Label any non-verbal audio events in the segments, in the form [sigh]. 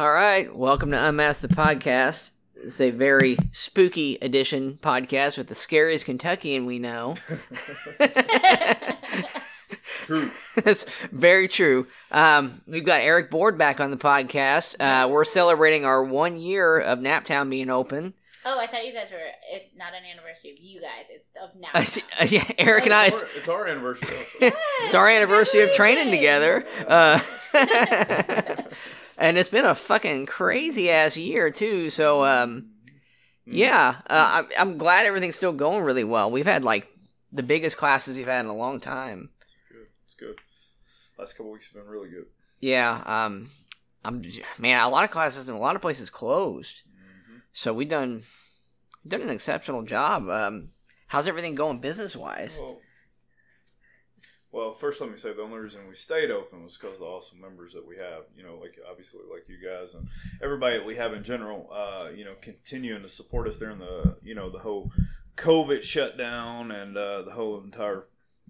All right, welcome to Unmask the Podcast. It's a very spooky edition podcast with the scariest Kentuckian we know. [laughs] True. That's very true. Um, we've got Eric Board back on the podcast. Uh, we're celebrating our one year of Naptown being open. Oh, I thought you guys were it, not an anniversary of you guys. It's of now. Uh, see- uh, yeah, Eric and I. It's our, it's our anniversary also. It's our anniversary of training together. Uh, [laughs] [laughs] and it's been a fucking crazy ass year too. So um, yeah, uh, I'm, I'm glad everything's still going really well. We've had like the biggest classes we've had in a long time. It's good. It's good. Last couple weeks have been really good. Yeah, um, I'm man. A lot of classes and a lot of places closed. So we done done an exceptional job. Um, how's everything going business wise? Well, well, first let me say the only reason we stayed open was because of the awesome members that we have. You know, like obviously like you guys and everybody that we have in general. Uh, you know, continuing to support us during the you know the whole COVID shutdown and uh, the whole entire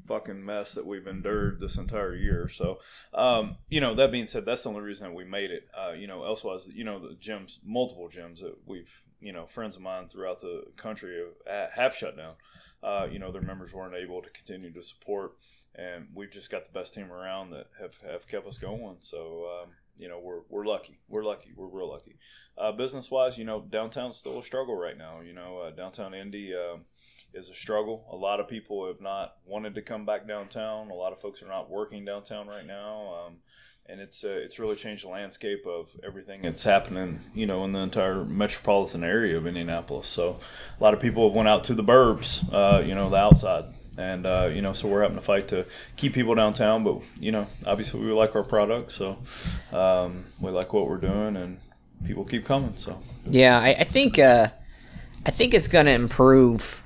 fucking mess that we've endured this entire year. So, um, you know, that being said, that's the only reason that we made it. Uh, you know, elsewise, you know, the gyms, multiple gyms that we've, you know, friends of mine throughout the country have, have shut down. Uh, you know, their members weren't able to continue to support, and we've just got the best team around that have, have kept us going. So, um, you know, we're, we're lucky. We're lucky. We're real lucky. Uh, business wise, you know, downtown's still a struggle right now. You know, uh, downtown Indy, um, is a struggle. A lot of people have not wanted to come back downtown. A lot of folks are not working downtown right now, um, and it's uh, it's really changed the landscape of everything that's happening, you know, in the entire metropolitan area of Indianapolis. So, a lot of people have went out to the burbs, uh, you know, the outside. And uh, you know, so we're having to fight to keep people downtown, but you know, obviously we like our product, so um, we like what we're doing, and people keep coming. So Yeah, I, I think uh, I think it's gonna improve.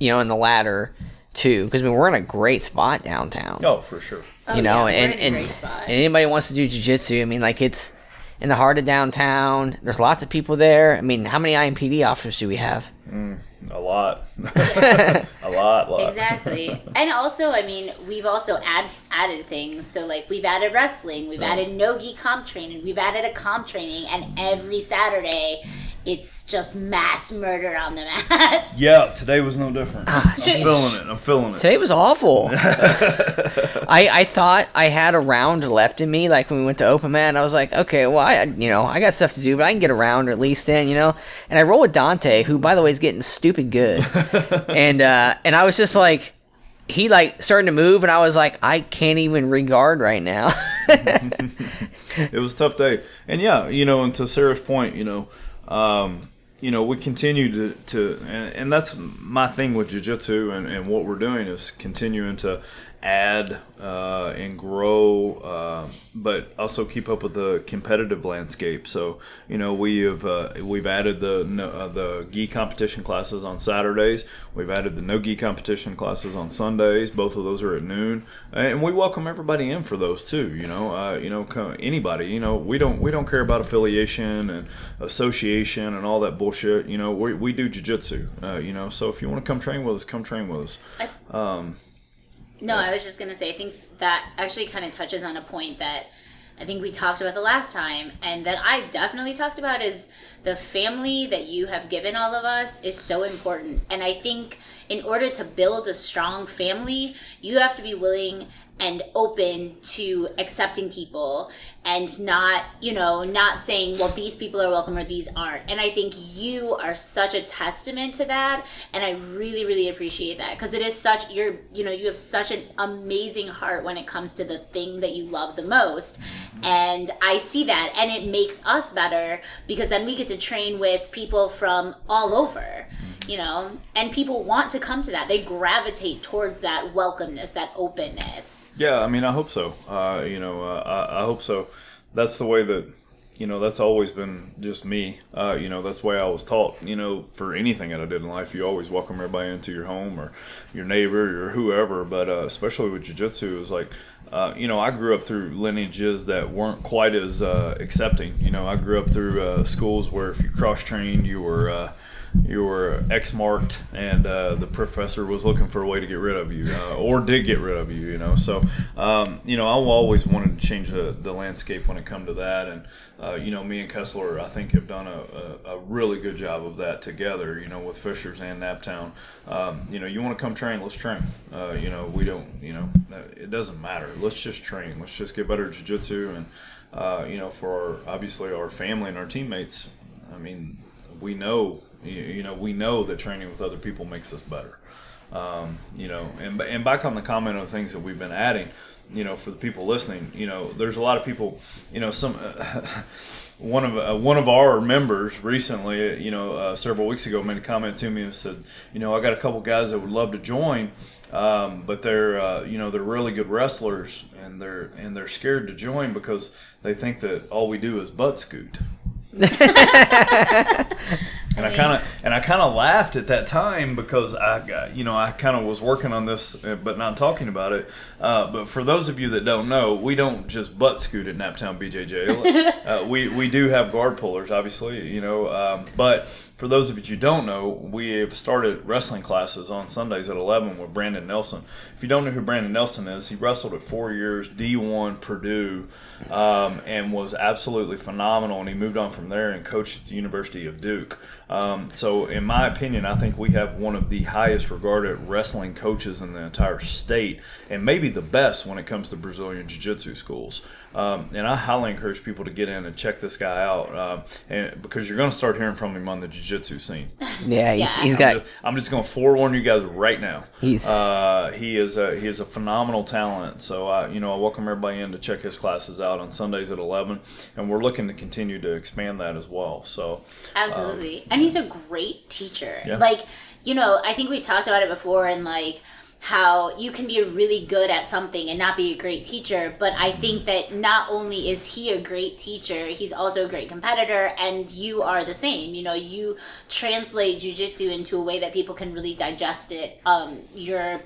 You know, in the latter too, because I mean, we're in a great spot downtown. oh, for sure. Oh, you know, yeah, and and, and anybody wants to do jujitsu, I mean, like it's in the heart of downtown. There's lots of people there. I mean, how many IMPD officers do we have? Mm, a lot, [laughs] a lot, lot. Exactly. and also, I mean, we've also add, added things. So, like, we've added wrestling, we've added no-gi comp training, we've added a comp training, and every Saturday, it's just mass murder on the mats. [laughs] Yeah, today was no different. I'm feeling it. I'm feeling it. Today was awful. [laughs] [laughs] I I thought I had a round left in me, like when we went to open mat. I was like, okay, well, I you know I got stuff to do, but I can get a round at least in, you know. And I roll with Dante, who by the way is getting stupid good, and uh, and I was just like. He like starting to move, and I was like, I can't even regard right now. It was a tough day, and yeah, you know, and to Sarah's point, you know, um, you know, we continue to, to and, and that's my thing with jujitsu, and, and what we're doing is continuing to add uh, and grow, uh, but also keep up with the competitive landscape. So, you know, we have uh, we've added the no, uh, the gi competition classes on Saturdays. We've added the no gi competition classes on Sundays. Both of those are at noon, and we welcome everybody in for those too. You know, uh, you know, anybody. You know, we don't we don't care about affiliation and association and all that bullshit. You know, we, we do jujitsu. Uh, you know, so if you want to come train with us, come train with us. No, I was just gonna say. I think that actually kind of touches on a point that I think we talked about the last time, and that I definitely talked about is the family that you have given all of us is so important. And I think in order to build a strong family, you have to be willing and open to accepting people and not you know not saying well these people are welcome or these aren't. And i think you are such a testament to that and i really really appreciate that because it is such you're you know you have such an amazing heart when it comes to the thing that you love the most. And i see that and it makes us better because then we get to train with people from all over you know and people want to come to that they gravitate towards that welcomeness that openness Yeah, I mean, I hope so. Uh, you know, uh, I, I hope so. That's the way that, you know, that's always been just me. Uh, you know, that's the way I was taught. You know, for anything that I did in life, you always welcome everybody into your home or your neighbor or whoever. But uh, especially with jujitsu, it was like, uh, you know, I grew up through lineages that weren't quite as uh, accepting. You know, I grew up through uh, schools where if you cross trained, you were. Uh, you were X marked, and uh, the professor was looking for a way to get rid of you, uh, or did get rid of you. You know, so um, you know, I always wanted to change the, the landscape when it come to that, and uh, you know, me and Kessler, I think, have done a, a, a, really good job of that together. You know, with Fishers and Naptown. Um, you know, you want to come train, let's train. Uh, you know, we don't. You know, it doesn't matter. Let's just train. Let's just get better at jiu-jitsu and. Uh, you know, for our, obviously our family and our teammates, I mean, we know you, know we know that training with other people makes us better. Um, you know, and and back on the comment on things that we've been adding, you know, for the people listening, you know, there's a lot of people, you know, some. Uh, [laughs] one of uh, one of our members recently, you know, uh, several weeks ago, made a comment to me and said, you know, I got a couple guys that would love to join, um, but they're uh, you know they're really good wrestlers and they're and they're scared to join because they think that all we do is butt scoot. [laughs] and I kind of and I kind of laughed at that time because I, you know, I kind of was working on this, uh, but not talking about it. Uh, but for those of you that don't know, we don't just butt scoot at Naptown BJJ. [laughs] uh, we we do have guard pullers, obviously, you know, um, but for those of you who don't know, we have started wrestling classes on Sundays at 11 with Brandon Nelson. If you don't know who Brandon Nelson is, he wrestled at four years, D1 Purdue, um, and was absolutely phenomenal. And he moved on from there and coached at the University of Duke. Um, so, in my opinion, I think we have one of the highest regarded wrestling coaches in the entire state, and maybe the best when it comes to Brazilian Jiu Jitsu schools. Um, and I highly encourage people to get in and check this guy out, uh, and because you're going to start hearing from him on the jiu-jitsu scene. [laughs] Yeah, he's, yeah. he's got. I'm just, I'm just going to forewarn you guys right now. He's uh, he is a he is a phenomenal talent. So I you know I welcome everybody in to check his classes out on Sundays at 11, and we're looking to continue to expand that as well. So absolutely, um, and he's a great teacher. Yeah. Like you know, I think we talked about it before, and like how you can be really good at something and not be a great teacher. But I think that not only is he a great teacher, he's also a great competitor, and you are the same. You know, you translate jujitsu into a way that people can really digest it. Um, you're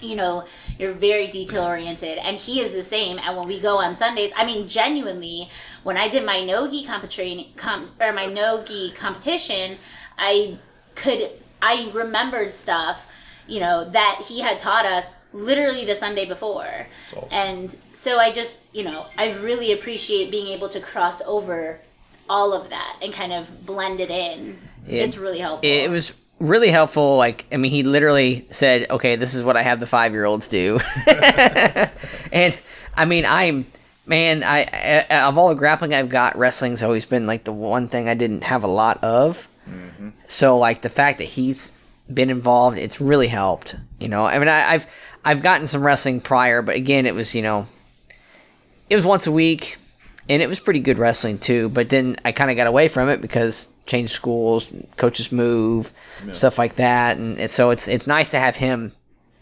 you know you're very detail oriented and he is the same and when we go on sundays i mean genuinely when i did my nogi competition com, or my nogi competition i could i remembered stuff you know, that he had taught us literally the Sunday before. Awesome. And so I just, you know, I really appreciate being able to cross over all of that and kind of blend it in. It, it's really helpful. It was really helpful. Like, I mean, he literally said, okay, this is what I have the five year olds do. [laughs] and I mean, I'm. Man, I, I, of all the grappling I've got, wrestling's always been like the one thing I didn't have a lot of. Mm-hmm. So like the fact that he's been involved. It's really helped. You know, I mean, I, have I've gotten some wrestling prior, but again, it was you know, it was once a week, and it was pretty good wrestling too. But then I kind of got away from it because changed schools, coaches move, yeah. stuff like that, and, and so it's it's nice to have him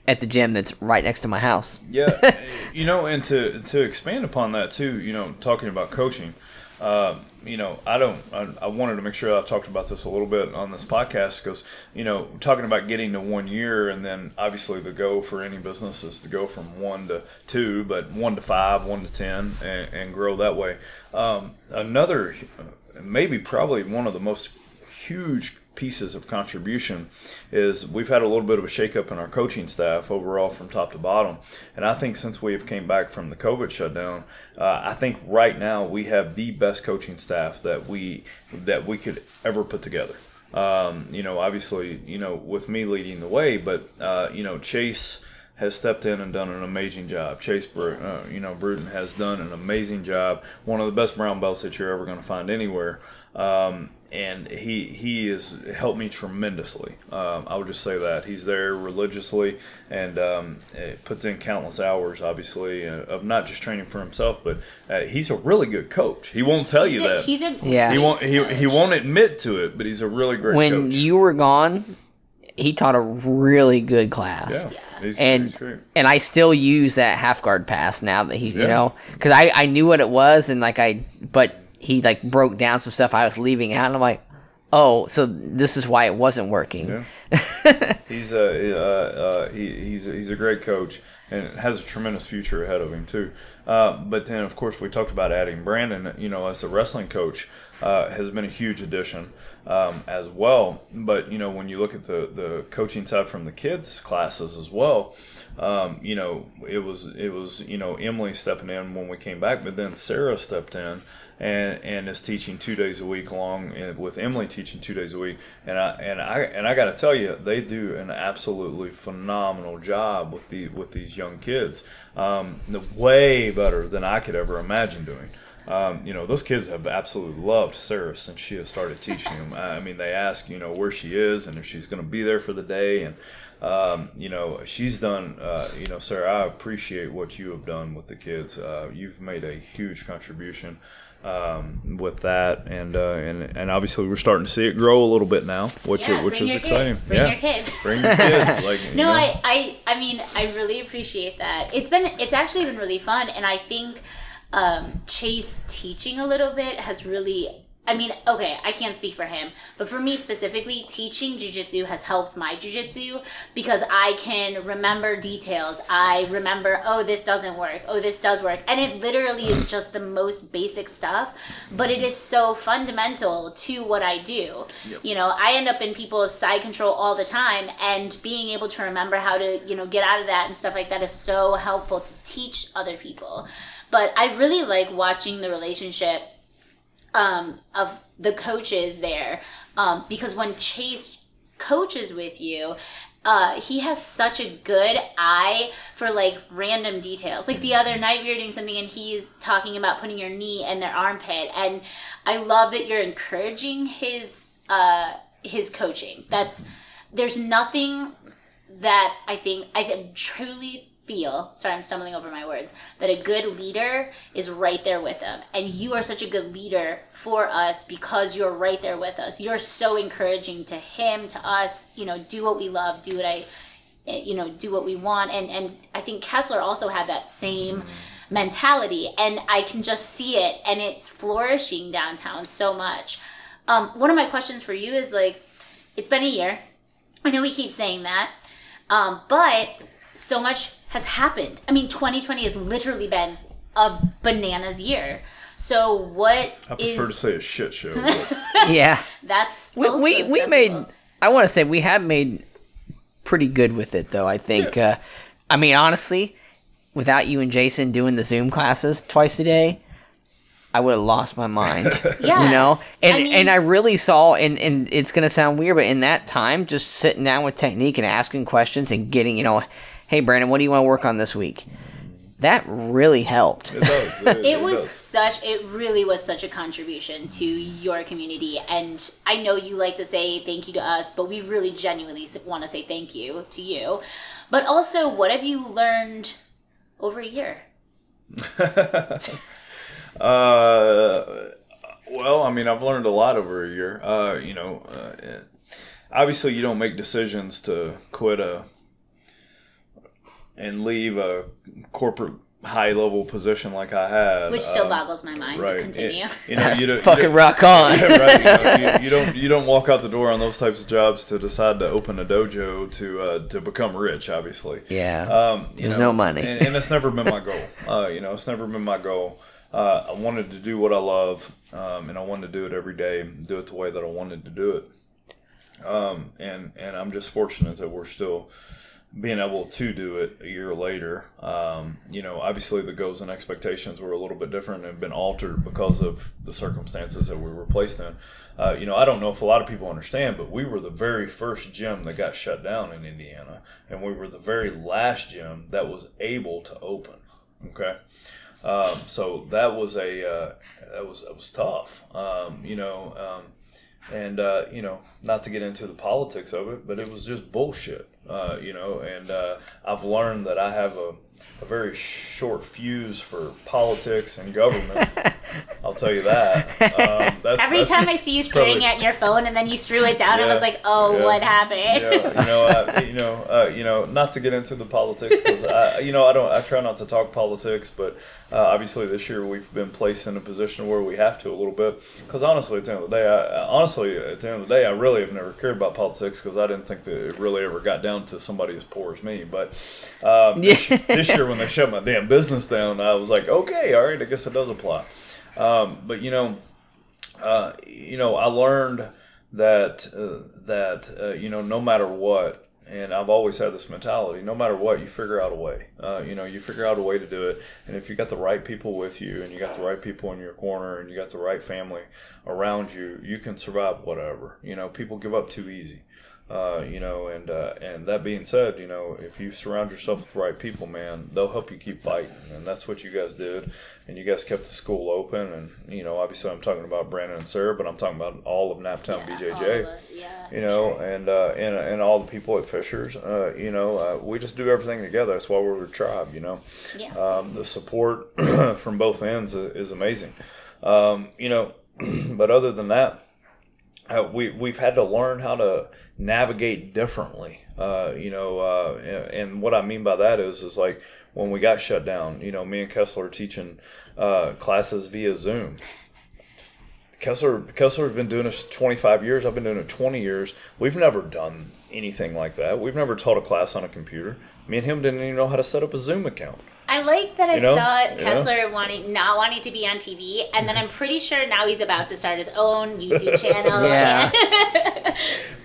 at the gym that's right next to my house. yeah, [laughs] you know, and to to expand upon that too, you know, talking about coaching. Uh, you know, I don't. I, I, wanted to make sure I talked about this a little bit on this podcast because you know, talking about getting to one year and then obviously the goal for any business is to go from one to two, but one to five, one to ten, and, and grow that way. Um, another, maybe probably one of the most huge pieces of contribution is we've had a little bit of a shakeup in our coaching staff overall from top to bottom. And I think since we have came back from the COVID shutdown, uh, I think right now we have the best coaching staff that we that we could ever put together. Um, you know, obviously, you know, with me leading the way, but uh, you know, Chase has stepped in and done an amazing job. Chase, uh, you know, Bruton has done an amazing job. One of the best brown belts that you're ever going to find anywhere. Um, and he he has helped me tremendously. Um, I would just say that he's there religiously and um, puts in countless hours, obviously, uh, of not just training for himself, but uh, he's a really good coach. He won't tell he's you a, that. He's a yeah. He won't he, he won't admit to it, but he's a really great. Coach. When coach. you were gone, he taught a really good class. Yeah. He's, and he's and I still use that half guard pass now that he's yeah. you know because I, I knew what it was and like I but he like broke down some stuff I was leaving out, and I'm like, oh, so this is why it wasn't working. Yeah. [laughs] he's a uh, uh, he, he's a, he's a great coach and has a tremendous future ahead of him too. Uh, but then, of course, we talked about adding Brandon. You know, as a wrestling coach, uh, has been a huge addition um, as well. But you know, when you look at the the coaching side from the kids classes as well, um, you know, it was it was you know Emily stepping in when we came back, but then Sarah stepped in and and is teaching two days a week along with Emily teaching two days a week. And I and I and I got to tell you, they do an absolutely phenomenal job with the with these young kids. Um, way better than I could ever imagine doing. Um, you know, those kids have absolutely loved Sarah since she has started teaching them. I mean, they ask, you know, where she is and if she's going to be there for the day. And, um, you know, she's done, uh, you know, Sarah, I appreciate what you have done with the kids. Uh, you've made a huge contribution um, with that, and uh, and and obviously we're starting to see it grow a little bit now, which yeah, which is exciting. Kids. Bring yeah. your kids. Bring your kids. Like [laughs] no, know. I, I I mean I really appreciate that. It's been it's actually been really fun, and I think um, Chase teaching a little bit has really I mean, okay, I can't speak for him, but for me specifically, teaching jujitsu has helped my jujitsu because I can remember details. I remember, oh, this doesn't work. Oh, this does work. And it literally is just the most basic stuff, but it is so fundamental to what I do. Yep. You know, I end up in people's side control all the time, and being able to remember how to, you know, get out of that and stuff like that is so helpful to teach other people. But I really like watching the relationship um, of the coaches there um, because when Chase coaches with you, uh, he has such a good eye for like random details. Like the other night, we were doing something and he's talking about putting your knee in their armpit, and I love that you're encouraging his uh, his coaching. That's there's nothing that I think I truly feel, sorry, I'm stumbling over my words, that a good leader is right there with them. And you are such a good leader for us because you're right there with us. You're so encouraging to him, to us, you know, do what we love, do what I, eh, you know, do what we want. And, and I think Kessler also had that same mentality. And I can just see it and it's flourishing downtown so much. Um, one of my questions for you is like, it's been a year. I know we keep saying that. Um, but so much has happened. I mean, 2020 has literally been a bananas year. So what I prefer is... to say a shit show. [laughs] yeah, that's we we, we made. I want to say we have made pretty good with it though. I think. Yeah. Uh, I mean, honestly, without you and Jason doing the Zoom classes twice a day, I would have lost my mind. [laughs] yeah. You know? And I mean, and I really saw and, and it's gonna sound weird, but in that time, just sitting down with technique and asking questions and getting, you know, hey Brandon, what do you want to work on this week? That really helped. It does. It, [laughs] it was does. such. It really was such a contribution to your community, and I know you like to say thank you to us, but we really genuinely want to say thank you to you. But also, what have you learned over a year? [laughs] uh, well, I mean, I've learned a lot over a year. Uh, you know, uh, obviously, you don't make decisions to quit a and leave a corporate high level position like I had, which still um, boggles my mind. Right, continue. It, [laughs] you know, you don't, fucking you don't, rock on. Yeah, [laughs] right. You, know, you, [laughs] you, don't you don't walk out the door on those types of jobs to decide to open a dojo to uh, to become rich. Obviously, yeah. Um, There's know, no money, and, and it's never been my goal. Uh, you know, it's never been my goal. Uh, I wanted to do what I love, um, and I wanted to do it every day, do it the way that I wanted to do it. Um, and and I'm just fortunate that we're still being able to do it a year later. Um, you know, obviously the goals and expectations were a little bit different and been altered because of the circumstances that we were placed in. Uh, you know, I don't know if a lot of people understand, but we were the very first gym that got shut down in Indiana, and we were the very last gym that was able to open. Okay, um, so that was a uh, that was that was tough. Um, you know, um, and uh, you know, not to get into the politics of it, but it was just bullshit. Uh, you know, and uh, I've learned that I have a, a very short fuse for politics and government. [laughs] I'll tell you that. Um, that's, Every that's- time I see you staring totally- at your phone and then you threw it down, I was like, "Oh, yeah, what happened?" yeah, you know, uh, you know, uh, you know, not to get into the politics because I, you know, I don't, I try not to talk politics, but uh, obviously this year we've been placed in a position where we have to a little bit. Because honestly, at the end of the day, I, I- honestly, at the end of the day, I really have never cared about politics because I didn't think that it really ever got down to somebody as poor as me. But um, this, this year when they shut my damn business down, I was like, okay, all right, I guess it does apply. Um, but you know, uh, you know, I learned that uh, that uh, you know, no matter what, and I've always had this mentality: no matter what, you figure out a way. Uh, you know, you figure out a way to do it, and if you got the right people with you, and you got the right people in your corner, and you got the right family around you, you can survive whatever. You know, people give up too easy. Uh, you know, and uh, and that being said, you know, if you surround yourself with the right people, man, they'll help you keep fighting, and that's what you guys did, and you guys kept the school open, and you know, obviously, I'm talking about Brandon and Sarah, but I'm talking about all of Naptown Yeah, BJJ, yeah, you know, and uh, and and all the people at Fishers, uh, you know, uh, we just do everything together. That's why we're a tribe, you know. Yeah. Um, the support [clears throat] from both ends is, is amazing, um, you know, [clears throat] but other than that uh, we we've had to learn how to navigate differently. Uh, you know, uh, and, and what I mean by that is is like when we got shut down. You know, me and Kessler are teaching uh, classes via Zoom. Kessler Kessler has been doing this 25 years. I've been doing it 20 years. We've never done anything like that. We've never taught a class on a computer. Me and him didn't even know how to set up a Zoom account. I like that I You know? saw Yeah. Kessler wanting not wanting to be on TV, and then I'm pretty sure now he's about to start his own YouTube [laughs] channel. Yeah. [laughs]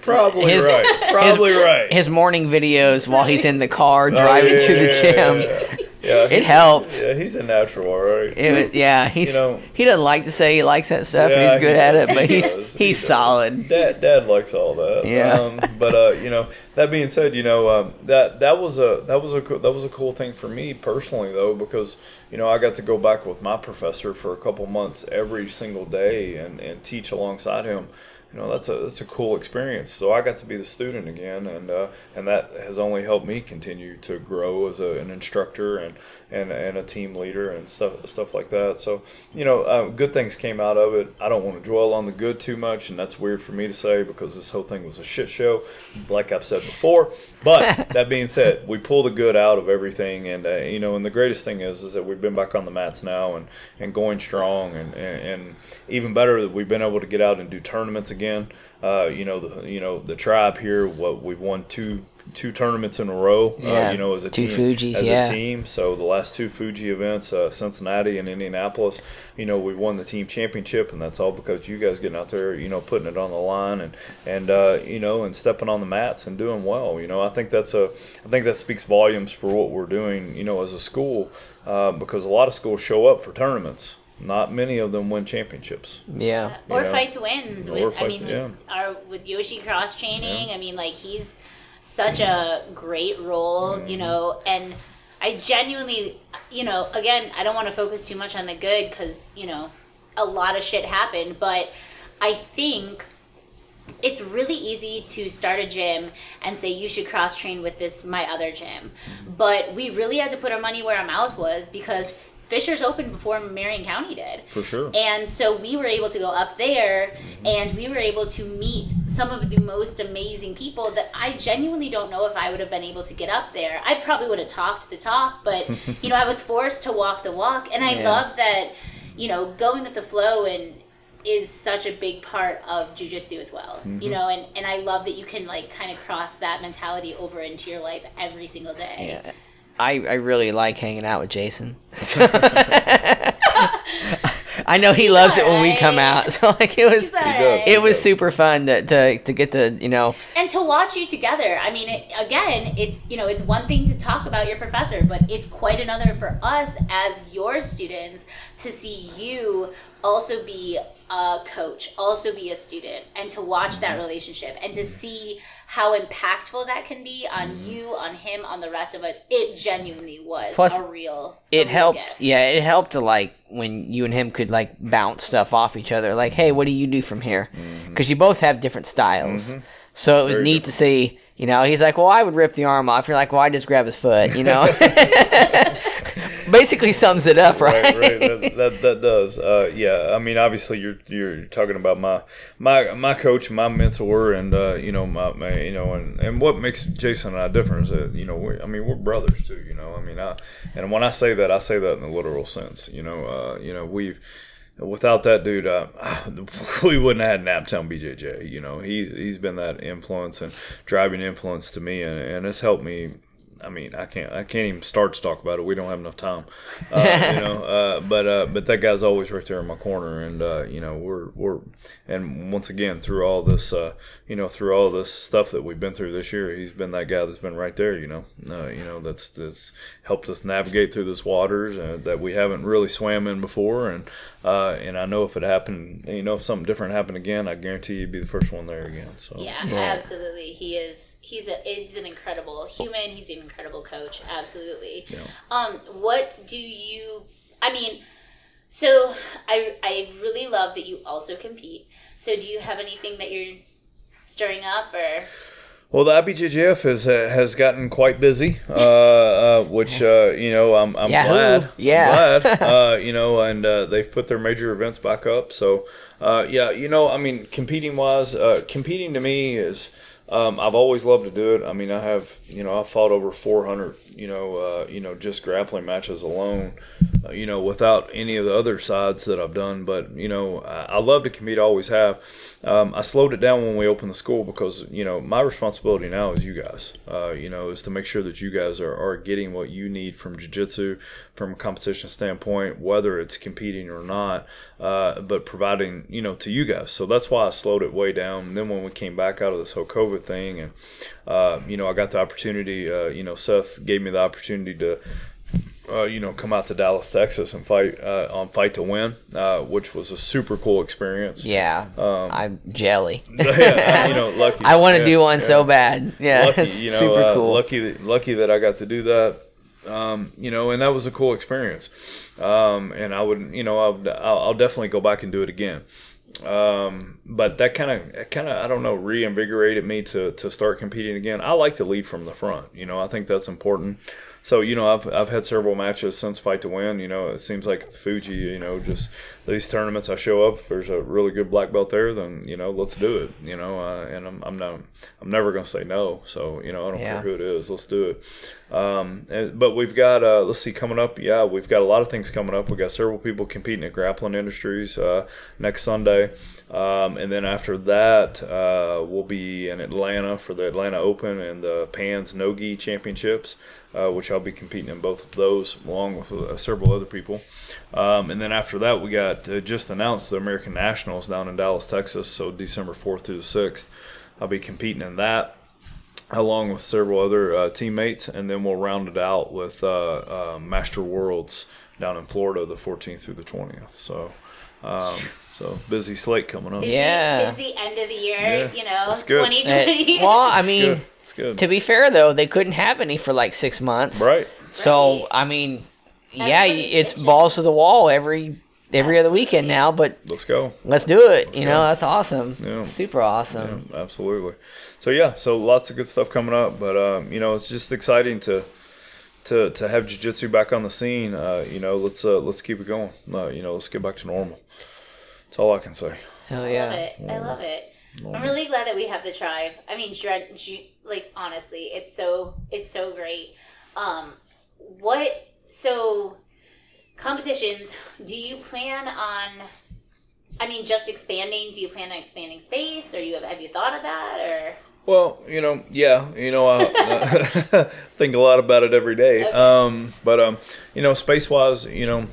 Probably His- right. [laughs] Probably right. His morning videos while he's in the car Oh, driving yeah, to the yeah, gym. yeah, yeah. It helped. Yeah, he's a natural, all right. It yeah, he's You know- he doesn't like to say he likes that stuff and he's good he at it, but he's does. He's solid. Dad, Dad likes all that. Yeah. Um, but uh, you know, that being said, you know um, that that was a that was a cool, that was a cool thing for me personally though because you know I got to go back with my professor for a couple months every single day and, and teach alongside him. You know that's a that's a cool experience. So I got to be the student again, and uh, and that has only helped me continue to grow as a, an instructor and, and and a team leader and stuff stuff like that. So you know, uh, good things came out of it. I don't want to dwell on the good too much, and that's weird for me to say because this whole thing was a shit show, like I've said before. But [laughs] that being said, we pull the good out of everything, and uh, you know, and the greatest thing is is that we've been back on the mats now and, and going strong, and, and, and even better that we've been able to get out and do tournaments again. Uh, you know, the you know the tribe here, what we've won two two tournaments in a row. Yeah, uh, you know, as a two team, Fujis, as yeah. a team. So the last two Fuji events, uh, Cincinnati and Indianapolis, you know, we won the team championship, and that's all because you guys getting out there, you know, putting it on the line and and uh, you know, and stepping on the mats and doing well. You know, I think that's a, I think that speaks volumes for what we're doing. You know, as a school, uh, because a lot of schools show up for tournaments. Not many of them win championships. Yeah. or know? fight to wins. Or With, I fight- mean, yeah. with, our, with Yoshi cross training, I mean, like he's such a great role, Mm-hmm. you know, and I genuinely, you know, again, I don't want to focus too much on the good because you know, a lot of shit happened, but I think it's really easy to start a gym and say you should cross train with this my other gym but we really had to put our money where our mouth was because Fishers opened before Marion County did. For sure. And so we were able to go up there mm-hmm. and we were able to meet some of the most amazing people that I genuinely don't know if I would have been able to get up there. I probably would have talked the talk, but [laughs] you know, I was forced to walk the walk and I Yeah. love that, you know, going with the flow and is such a big part of jujitsu as well. You mm-hmm. know, and, and I love that you can like kind of cross that mentality over into your life every single day. Yeah. I, I really like hanging out with Jason. [laughs] [laughs] I know he loves it when we come out. [laughs] So like it was He's it was super fun to, to, to get to, you know, and to watch you together i mean it, again it's you know it's one thing to talk about your professor but it's quite another for us as your students to see you also be a coach also be a student and to watch that relationship and to see how impactful that can be on mm. you on him on the rest of us. It genuinely was Plus, a real a it real helped gift. yeah it helped to like when you and him could like bounce stuff off each other. Like hey what do you do from here? Mm-hmm. Because you both have different styles. Mm-hmm. So it was Very neat to see you know he's like well i would rip the arm off. You're like well i just grab his foot you know [laughs] [laughs] basically sums it up, right? right, right. That, [laughs] that, that does. Uh, yeah, I mean, obviously, you're you're talking about my my my coach, my mentor, and uh, you know my, my you know, and, and what makes Jason and I different is that you know, we, I mean, we're brothers too. You know, I mean, I and when I say that, I say that in the literal sense. You know, uh, you know, we've without that dude, uh, [laughs] we wouldn't have had Naptown BJJ. You know, he's he's been that influence and driving influence to me, and, and it's helped me I mean, I can't I can't even start to talk about it. We don't have enough time, [laughs] uh, you know. Uh, but uh, but that guy's always right there in my corner, and uh, you know we're we're and once again through all this uh, you know through all this stuff that we've been through this year, he's been that guy that's been right there. You know, uh, you know that's that's helped us navigate through this waters that we haven't really swam in before, and and I know if it happened, you know, if something different happened again, I guarantee you'd be the first one there again. So yeah, yeah. absolutely, he is. He's a he's an incredible human. He's an incredible coach. Absolutely. Yeah. Um, what do you? I mean, so I I really love that you also compete. So do you have anything that you're stirring up or? Well, the IBJJF has uh, has gotten quite busy, uh, uh, which uh, you know I'm, I'm glad. Yeah, I'm glad. [laughs] Uh, you know, and uh, they've put their major events back up. So yeah, you know, I mean, competing wise, competing to me is um, I've always loved to do it. I mean, I have, you know, I've fought over 400, you know, uh, you know, just grappling matches alone, you know, without any of the other sides that I've done. But you know, I, I love to compete. I always have. Um, I slowed it down when we opened the school because you know my responsibility now is you guys. Uh, you know, is to make sure that you guys are, are getting what you need from jiu-jitsu from a competition standpoint, whether it's competing or not. Uh, but providing you know to you guys. So that's why I slowed it way down. And then when we came back out of this whole COVID thing, and uh, you know I got the opportunity. Uh, you know Seth gave me the opportunity to uh, you know, come out to Dallas, Texas, and fight uh, on Fight to Win, uh, which was a super cool experience. Yeah, um, I'm jelly. [laughs] yeah, you know, [laughs] lucky. I want to yeah, do one yeah. so bad. Yeah, lucky, you know, super uh, cool. lucky, lucky that I got to do that. Um, you know, and that was a cool experience. Um, and I would, you know, I'll, I'll definitely go back and do it again. Um, but that kind of, kind of, I don't know, reinvigorated me to to start competing again. I like to lead from the front. You know, I think that's important so you know I've I've had several matches since Fight to Win. You know it seems like Fuji. You know just these tournaments I show up. If there's a really good black belt there, then you know let's do it. You know uh, and I'm I'm not I'm never gonna say no. So you know I don't yeah. care who it is. Let's do it. Um, and, but we've got uh, let's see coming up. Yeah, we've got a lot of things coming up. We got several people competing at Grappling Industries uh, next Sunday. Um, and then after that, uh, we'll be in Atlanta for the Atlanta Open and the PANS Nogi Championships, uh, which I'll be competing in both of those along with uh, several other people. Um, and then after that, we got uh, just announced the American Nationals down in Dallas, Texas. So December 4th through the 6th, I'll be competing in that along with several other uh, teammates. And then we'll round it out with uh, Master Worlds down in Florida the 14th through the 20th. So. Um, so busy slate coming up. Busy, yeah. Busy end of the year, yeah, you know, 2020. well, I mean, it's good. to be fair though, they couldn't have any for like six months. Right. So, right. I mean, yeah, it's balls to the wall every every other weekend now, but let's go. Let's do it. Let's you go. know, that's awesome. Yeah. Super awesome. Yeah, absolutely. So yeah, so lots of good stuff coming up, but um, you know, it's just exciting to to to have jiu-jitsu back on the scene. Uh, you know, let's uh, let's keep it going. Uh, you know, let's get back to normal. That's all I can say. Hell yeah. I love it. I love it. I'm really glad that we have the tribe. I mean, dread, like honestly, it's so it's so great. Um, what so competitions? Do you plan on? I mean, just expanding. Do you plan on expanding space, or you have have you thought of that, or? Well, you know, yeah, you know, I uh, [laughs] think a lot about it every day. Okay. Um, but um, you know, space wise, you know,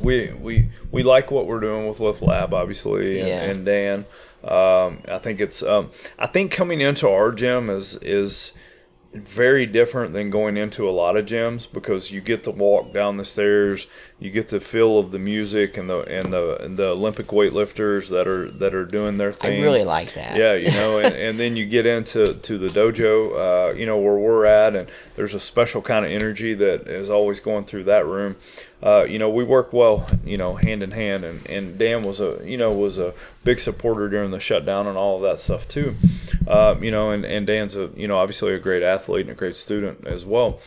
we we we like what we're doing with Lift Lab, obviously, and, yeah. and Dan. Um, I think it's um, I think coming into our gym is is very different than going into a lot of gyms because you get to walk down the stairs, you get the feel of the music and the and the and the Olympic weightlifters that are that are doing their thing. I really like that. Yeah, you know, and, [laughs] and then you get into to the dojo, uh, you know, where we're at, and there's a special kind of energy that is always going through that room. Uh, you know, we work well, you know, hand in hand, and, and Dan was a, you know, was a big supporter during the shutdown and all of that stuff too. Uh, you know, and, and Dan's a, you know, obviously a great athlete and a great student as well.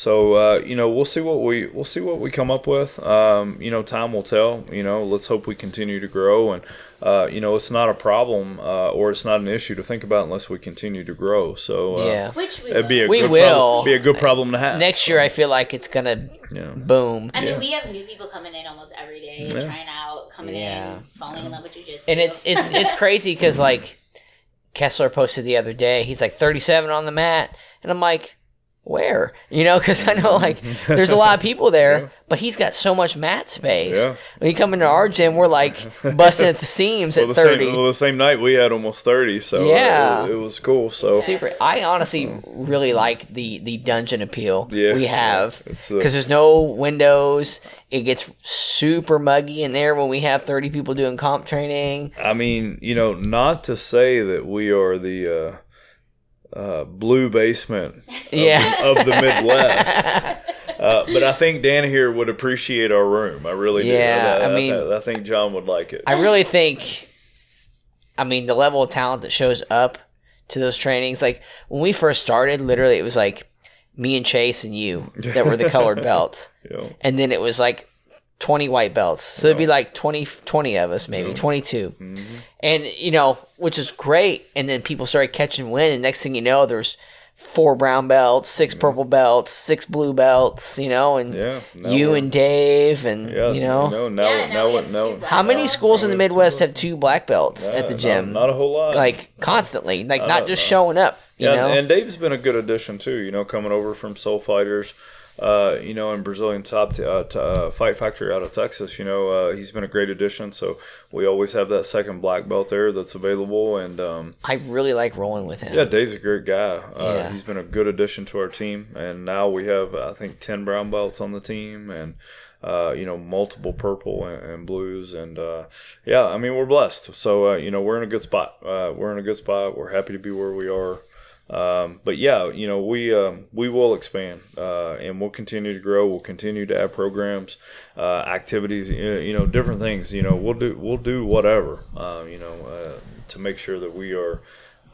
So uh, you know, we'll see what we we'll see what we come up with. Um, you know, time will tell. You know, let's hope we continue to grow, and uh, you know, it's not a problem uh, or it's not an issue to think about unless we continue to grow. So uh, Yeah. Which we it'd be a We good will. Problem, be a good problem to have. Next year, I feel like it's gonna Yeah. boom. I mean, Yeah. we have new people coming in almost every day, Yeah. trying out, coming Yeah. in, falling in love with jujitsu. and it's it's [laughs] it's crazy because like Kessler posted the other day, he's like 37 on the mat, and I'm like, where? You know, because I know like there's a lot of [laughs] people there, but he's got so much mat space. Yeah. When you come into our gym, we're like [laughs] busting at the seams well, at the 30. same well, the same night we had almost thirty. So Yeah. it, it was cool. So Super. I honestly really like the the dungeon appeal Yeah. we have It's, uh, because there's no windows. It gets super muggy in there when we have 30 people doing comp training. I mean, you know, not to say that we are the uh, uh, blue basement of, Yeah. the, of the Midwest. [laughs] Uh, but I think Danaher would appreciate our room. I really do. Yeah, I, I mean- I, I think John would like it. I really think, I mean, the level of talent that shows up to those trainings, like when we first started, literally it was like me and Chase and you that were the colored [laughs] belts. know? And then it was like 20 white belts. So it'd be like 20, 20 of us, maybe 22. Mm-hmm. And, you know, which is great. And then people started catching wind. And next thing you know, there's four brown belts, six purple belts, six blue belts, you know, and Yeah, you and Dave and, Yeah, you know. no, now, Yeah, now, now we now, now, How many schools in the Midwest have two black belts at the gym? Not, a whole lot. like constantly, like not don't just know. showing up. You yeah, know, and Dave's been a good addition too. You know, coming over from Soul Fighters, uh, you know, in Brazilian Top t- uh, t- uh, Fight Factory out of Texas. You know, uh, he's been a great addition. So we always have that second black belt there that's available, and um, I really like rolling with him. yeah, Dave's a great guy. Uh, Yeah. He's been a good addition to our team, and now we have I think ten brown belts on the team, and uh, you know multiple purple and, and blues, and uh, yeah, I mean we're blessed. So uh, you know we're in a good spot. Uh, we're in a good spot. We're happy to be where we are. Um, but yeah, you know we um, we will expand uh, and we'll continue to grow. We'll continue to add programs, uh, activities, you know, different things. You know, we'll do we'll do whatever. Uh, you know, uh, to make sure that we are.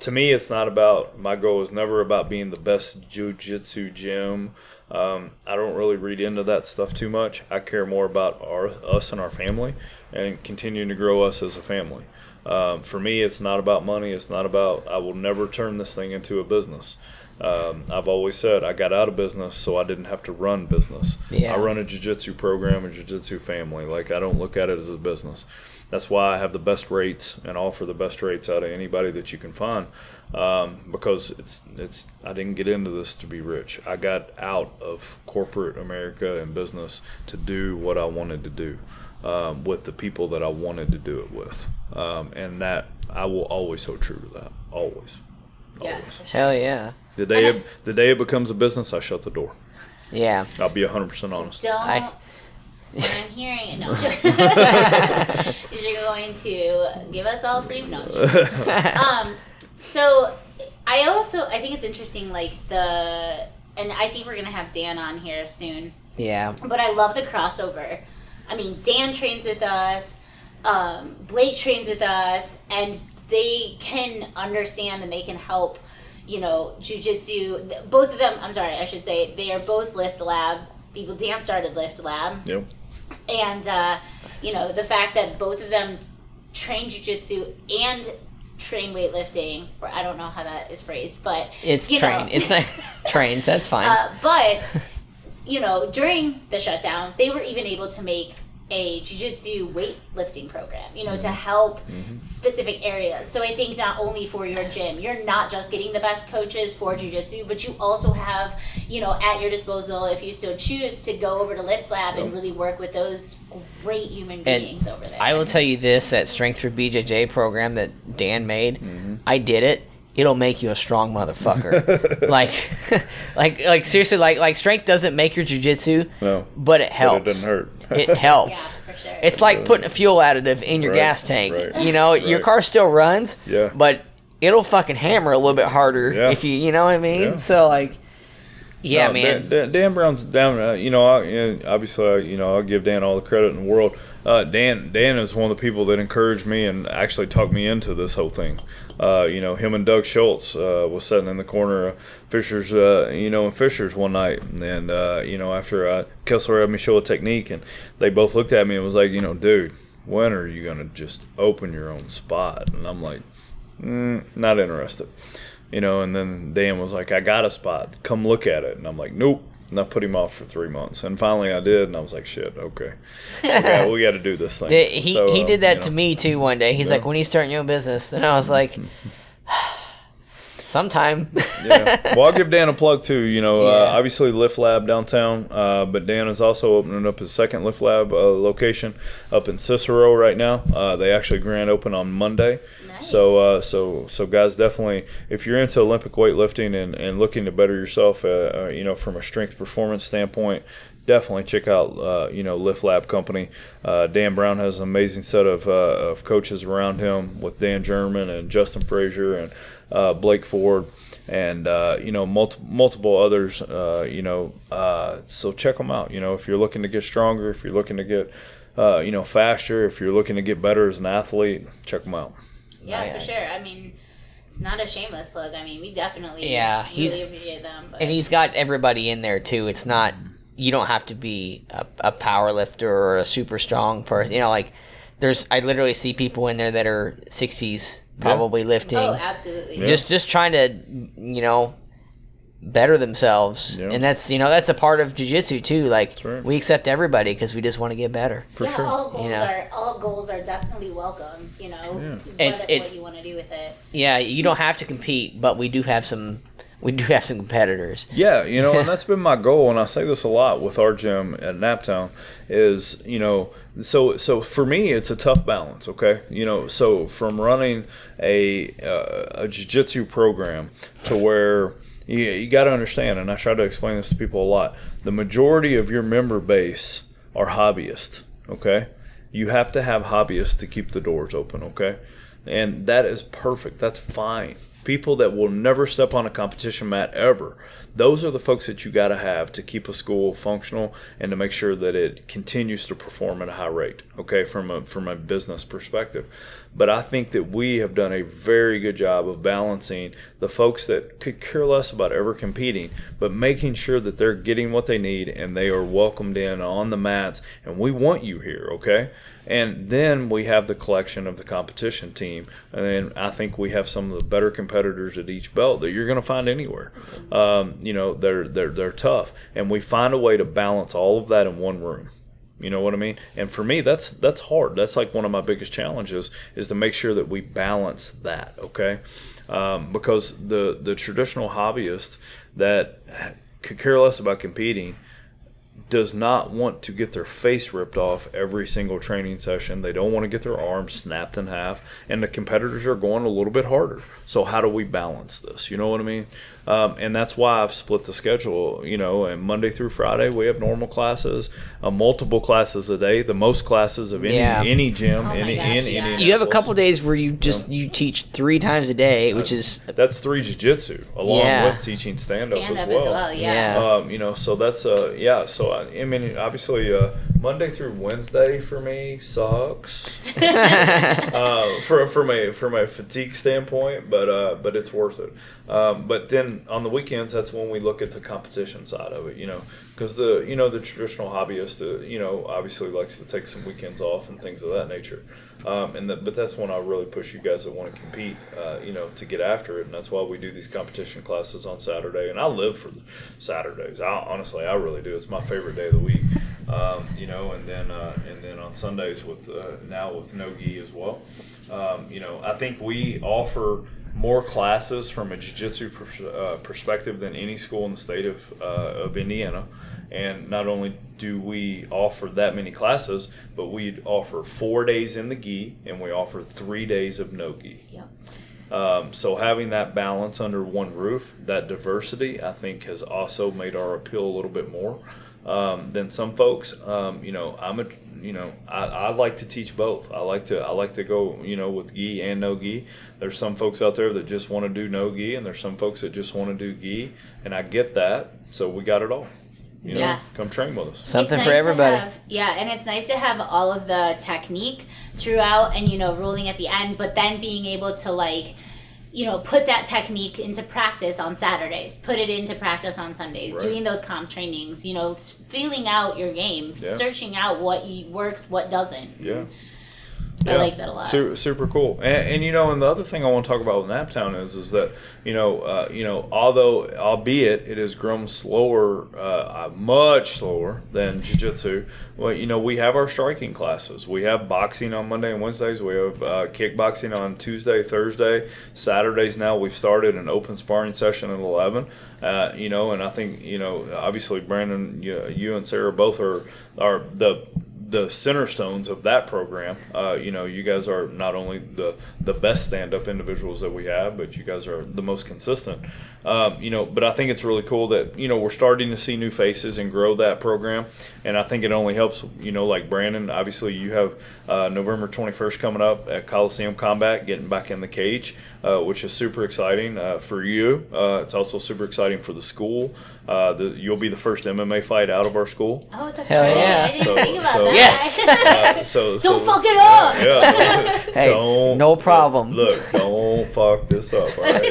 To me, it's not about my goal is never about being the best jujitsu gym. Um, I don't really read into that stuff too much. I care more about our us and our family and continuing to grow us as a family. Um, for me, it's not about money. It's not about. I will never turn this thing into a business. Um, I've always said I got out of business so I didn't have to run business. Yeah. I run a jiu-jitsu program, a jiu-jitsu family. Like I don't look at it as a business. That's why I have the best rates and offer the best rates out of anybody that you can find. Um, because it's it's I didn't get into this to be rich. I got out of corporate America and business to do what I wanted to do um, with the people that I wanted to do it with, um, and that I will always hold true to that. Always, Yeah. always. Hell yeah, The day it, the day it becomes a business, I shut the door. yeah. I'll be hundred percent honest. Don't. I, I'm hearing, no, I'm [laughs] is [laughs] you're going to give us all free. No, I'm [laughs] um. So I also I think it's interesting, like the, and I think we're gonna have Dan on here soon. Yeah, But I love the crossover. I mean, Dan trains with us, um, Blake trains with us, and they can understand and they can help. You know, jujitsu. th- Both of them. I'm sorry, I should say they are both Lift Lab people. Dan started Lift Lab, Yep. and uh, you know the fact that both of them train jujitsu and train weightlifting, or I don't know how that is phrased, but it's you train. know, It's not [laughs] [laughs] trains. That's fine. uh, but [laughs] you know, during the shutdown, they were even able to make a jiu-jitsu weightlifting program, you know, to help specific areas. So I think not only for your gym, you're not just getting the best coaches for jiu-jitsu, but you also have, you know, at your disposal if you still choose to go over to Lift Lab and really work with those great human And beings over there. I will tell you this: that Strength Through BJJ program that Dan made, Mm-hmm. I did it. It'll make you a strong motherfucker. [laughs] like, [laughs] like, like seriously, like, like strength doesn't make your jujitsu, No. but it helps. It doesn't hurt. it [laughs] helps. Yeah, for sure. It's like putting a fuel additive in your Right, gas tank. right, You know, your car still runs. Yeah. But it'll fucking hammer a little bit harder Yeah. if you, you know what I mean. Yeah. So like, Yeah, No, man. Dan, Dan, Brown's down. Uh, you know, I, obviously, you know, I'll give Dan all the credit in the world. Uh, Dan, Dan is one of the people that encouraged me and actually talked me into this whole thing. Uh, you know, him and Doug Schultz uh, was sitting in the corner of Fisher's, uh, you know, in Fishers one night, and uh, you know, after uh, Kessler had me show a technique, and they both looked at me and was like, you know, dude, when are you gonna just open your own spot? And I'm like, mm, not interested you know, and then Dan was like, I got a spot, come look at it. And I'm like, nope. And I put him off for three months. And finally I did, and I was like, shit, okay. [laughs] We got, we got to do this thing. He So, he uh, did that you to me too one day. He's like, "When are you starting your own business?" And I was like, [sighs] "Sometime." [laughs] yeah. Well, I'll give Dan a plug too. You know, uh, obviously Lift Lab downtown, uh, but Dan is also opening up his second Lift Lab uh, location up in Cicero right now. Uh, they actually grand open on Monday. So, uh, so, so, guys, definitely, if you're into Olympic weightlifting and, and looking to better yourself, uh, uh, you know, from a strength performance standpoint, definitely check out, uh, you know, Lift Lab Company. Uh, Dan Brown has an amazing set of, uh, of coaches around him with Dan German and Justin Frazier and uh, Blake Ford and uh, you know multi- multiple others. You know, so check them out. You know, if you're looking to get stronger, if you're looking to get you know faster, if you're looking to get better as an athlete, check them out. Oh, yeah, Aye, for sure. I mean, it's not a shameless plug. I mean, we definitely Yeah, really he's- appreciate them. But and he's got everybody in there too. It's not you don't have to be a, a power lifter or a super strong person. You know, like there's I literally see people in there that are 60s probably lifting. oh, absolutely. just just trying to you know better themselves Yeah. and that's you know that's a part of jiu-jitsu too like right. we accept everybody because we just want to get better For yeah, sure. all goals You know. are all goals are definitely welcome. You know, what, It's- what it's- you want to do with it. yeah you don't have to compete but we do have some we do have some competitors Yeah, you know, and [laughs] that's been my goal, and I say this a lot with our gym at Naptown is, you know, so so for me it's a tough balance, okay? You know, so from running a uh, a jiu-jitsu program to where you, you got to understand, and I try to explain this to people a lot. The majority of your member base are hobbyists, okay? You have to have hobbyists to keep the doors open, okay? And that is perfect. That's fine. People that will never step on a competition mat ever. Those are the folks that you got to have to keep a school functional and to make sure that it continues to perform at a high rate. Okay, from a from a business perspective. But I think that we have done a very good job of balancing the folks that could care less about ever competing, but making sure that they're getting what they need and they are welcomed in on the mats. And we want you here, okay? And then we have the collection of the competition team. And then I think we have some of the better competitors at each belt that you're going to find anywhere. Um, you know, they're, they're, they're tough. And we find a way to balance all of that in one room. You know what I mean? And for me, that's that's hard. That's like one of my biggest challenges is to make sure that we balance that. Okay, um, because the the traditional hobbyist that could care less about competing does not want to get their face ripped off every single training session. They don't want to get their arms snapped in half, and the competitors are going a little bit harder. So how do we balance this? You know what I mean? Um, and that's why I've split the schedule. You know, and Monday through Friday we have normal classes, uh, multiple classes a day, the most classes of any Yeah. any gym, Oh any gosh, in yeah. Indianapolis. you have a couple days where you just you teach three times a day which is That's three jiu-jitsu along Yeah. with teaching stand up Stand as well. as well, yeah. Yeah. Um, you know, so that's uh, yeah. So I, I mean, obviously, uh, Monday through Wednesday for me sucks. [laughs] uh, for from a from a fatigue standpoint, but uh, but it's worth it. Um, but then on the weekends, that's when we look at the competition side of it. You know, because the you know the traditional hobbyist, uh, you know, obviously likes to take some weekends off and things of that nature. Um, and the, but that's when I really push you guys that want to compete, uh, you know, to get after it, and that's why we do these competition classes on Saturday. And I live for Saturdays. I, honestly, I really do. It's my favorite day of the week. Um, you know, and then uh, and then on Sundays with uh, now with no gi as well. Um, you know, I think we offer more classes from a jiu-jitsu uh, perspective than any school in the state of, uh, of Indiana. And not only do we offer that many classes, but we offer four days in the gi and we offer three days of no gi. Yep. Um, so having that balance under one roof, that diversity, I think has also made our appeal a little bit more um, than some folks. Um, you know, I'm a you know, I, I like to teach both. I like to I like to go, you know, with gi and no gi. There's some folks out there that just want to do no gi, and there's some folks that just want to do gi, and I get that. So we got it all. You know, Yeah. come train with us. Something It's for everybody. have- yeah, and it's nice to have all of the technique throughout and, you know, ruling at the end, but then being able to, like, you know, put that technique into practice on Saturdays, put it into practice on Sundays, Right. doing those comp trainings, you know, feeling out your game, Yeah. searching out what works, what doesn't. Yeah. I like that a lot. Super, super cool. And, and you know, and the other thing I want to talk about with Naptown is, is that you know, uh, you know, although albeit it has grown slower, uh, uh, much slower than jiu-jitsu. Well, you know, we have our striking classes. We have boxing on Monday and Wednesdays. We have uh, kickboxing on Tuesday, Thursday, Saturdays. Now we've started an open sparring session at eleven. Uh, you know, and I think you know, obviously, Brandon, you, you and Sarah both are are the the center stones of that program. Uh, you know, you guys are not only the the best stand up individuals that we have, but you guys are the most consistent. Um, you know, but I think it's really cool that you know we're starting to see new faces and grow that program, and I think it only helps. You know, like Brandon, obviously you have uh, November twenty first coming up at Coliseum Combat, getting back in the cage, uh, which is super exciting uh, for you. Uh, it's also super exciting for the school. Uh, the, you'll be the first MMA fight out of our school. Oh, that's Hell right. yeah. I didn't So- think about so- that. Yes. [laughs] Uh, so, Don't so- fuck it up. Yeah. [laughs] Hey, Don't- no problem. Look, don't fuck this up. All right?